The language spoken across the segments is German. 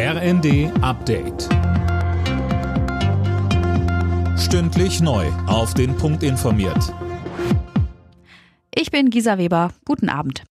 RND Update. Stündlich neu. Auf den Punkt informiert. Ich bin Gisa Weber. Guten Abend.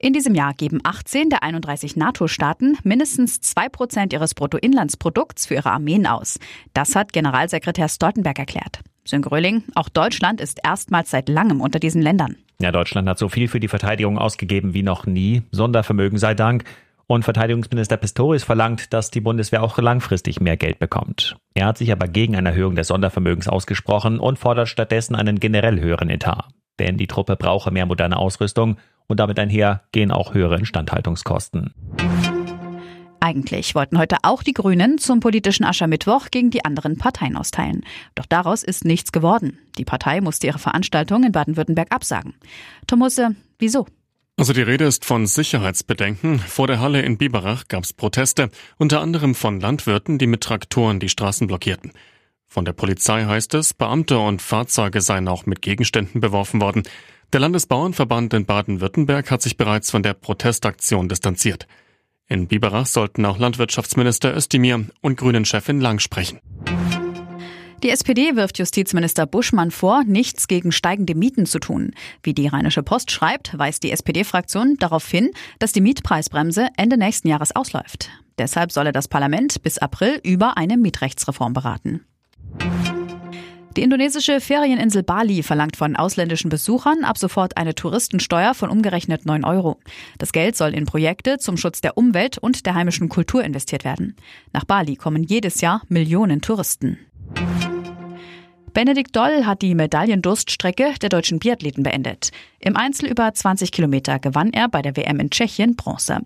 In diesem Jahr geben 18 der 31 NATO-Staaten mindestens 2% ihres Bruttoinlandsprodukts für ihre Armeen aus. Das hat Generalsekretär Stoltenberg erklärt. Sön Gröling, auch Deutschland ist erstmals seit langem unter diesen Ländern. Ja, Deutschland hat so viel für die Verteidigung ausgegeben wie noch nie. Sondervermögen sei Dank. Und Verteidigungsminister Pistorius verlangt, dass die Bundeswehr auch langfristig mehr Geld bekommt. Er hat sich aber gegen eine Erhöhung des Sondervermögens ausgesprochen und fordert stattdessen einen generell höheren Etat. Denn die Truppe brauche mehr moderne Ausrüstung und damit einher gehen auch höhere Instandhaltungskosten. Eigentlich wollten heute auch die Grünen zum politischen Aschermittwoch gegen die anderen Parteien austeilen. Doch daraus ist nichts geworden. Die Partei musste ihre Veranstaltung in Baden-Württemberg absagen. Thomusse, wieso? Also die Rede ist von Sicherheitsbedenken. Vor der Halle in Biberach gab es Proteste, unter anderem von Landwirten, die mit Traktoren die Straßen blockierten. Von der Polizei heißt es, Beamte und Fahrzeuge seien auch mit Gegenständen beworfen worden. Der Landesbauernverband in Baden-Württemberg hat sich bereits von der Protestaktion distanziert. In Biberach sollten auch Landwirtschaftsminister Özdemir und Grünen-Chefin Lang sprechen. Die SPD wirft Justizminister Buschmann vor, nichts gegen steigende Mieten zu tun. Wie die Rheinische Post schreibt, weist die SPD-Fraktion darauf hin, dass die Mietpreisbremse Ende nächsten Jahres ausläuft. Deshalb solle das Parlament bis April über eine Mietrechtsreform beraten. Die indonesische Ferieninsel Bali verlangt von ausländischen Besuchern ab sofort eine Touristensteuer von umgerechnet 9 Euro. Das Geld soll in Projekte zum Schutz der Umwelt und der heimischen Kultur investiert werden. Nach Bali kommen jedes Jahr Millionen Touristen. Benedikt Doll hat die Medaillendurststrecke der deutschen Biathleten beendet. Im Einzel über 20 Kilometer gewann er bei der WM in Tschechien Bronze.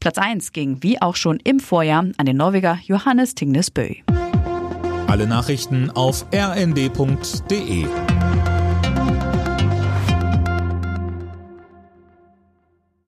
Platz 1 ging wie auch schon im Vorjahr an den Norweger Johannes Tingnes Bø. Alle Nachrichten auf rnd.de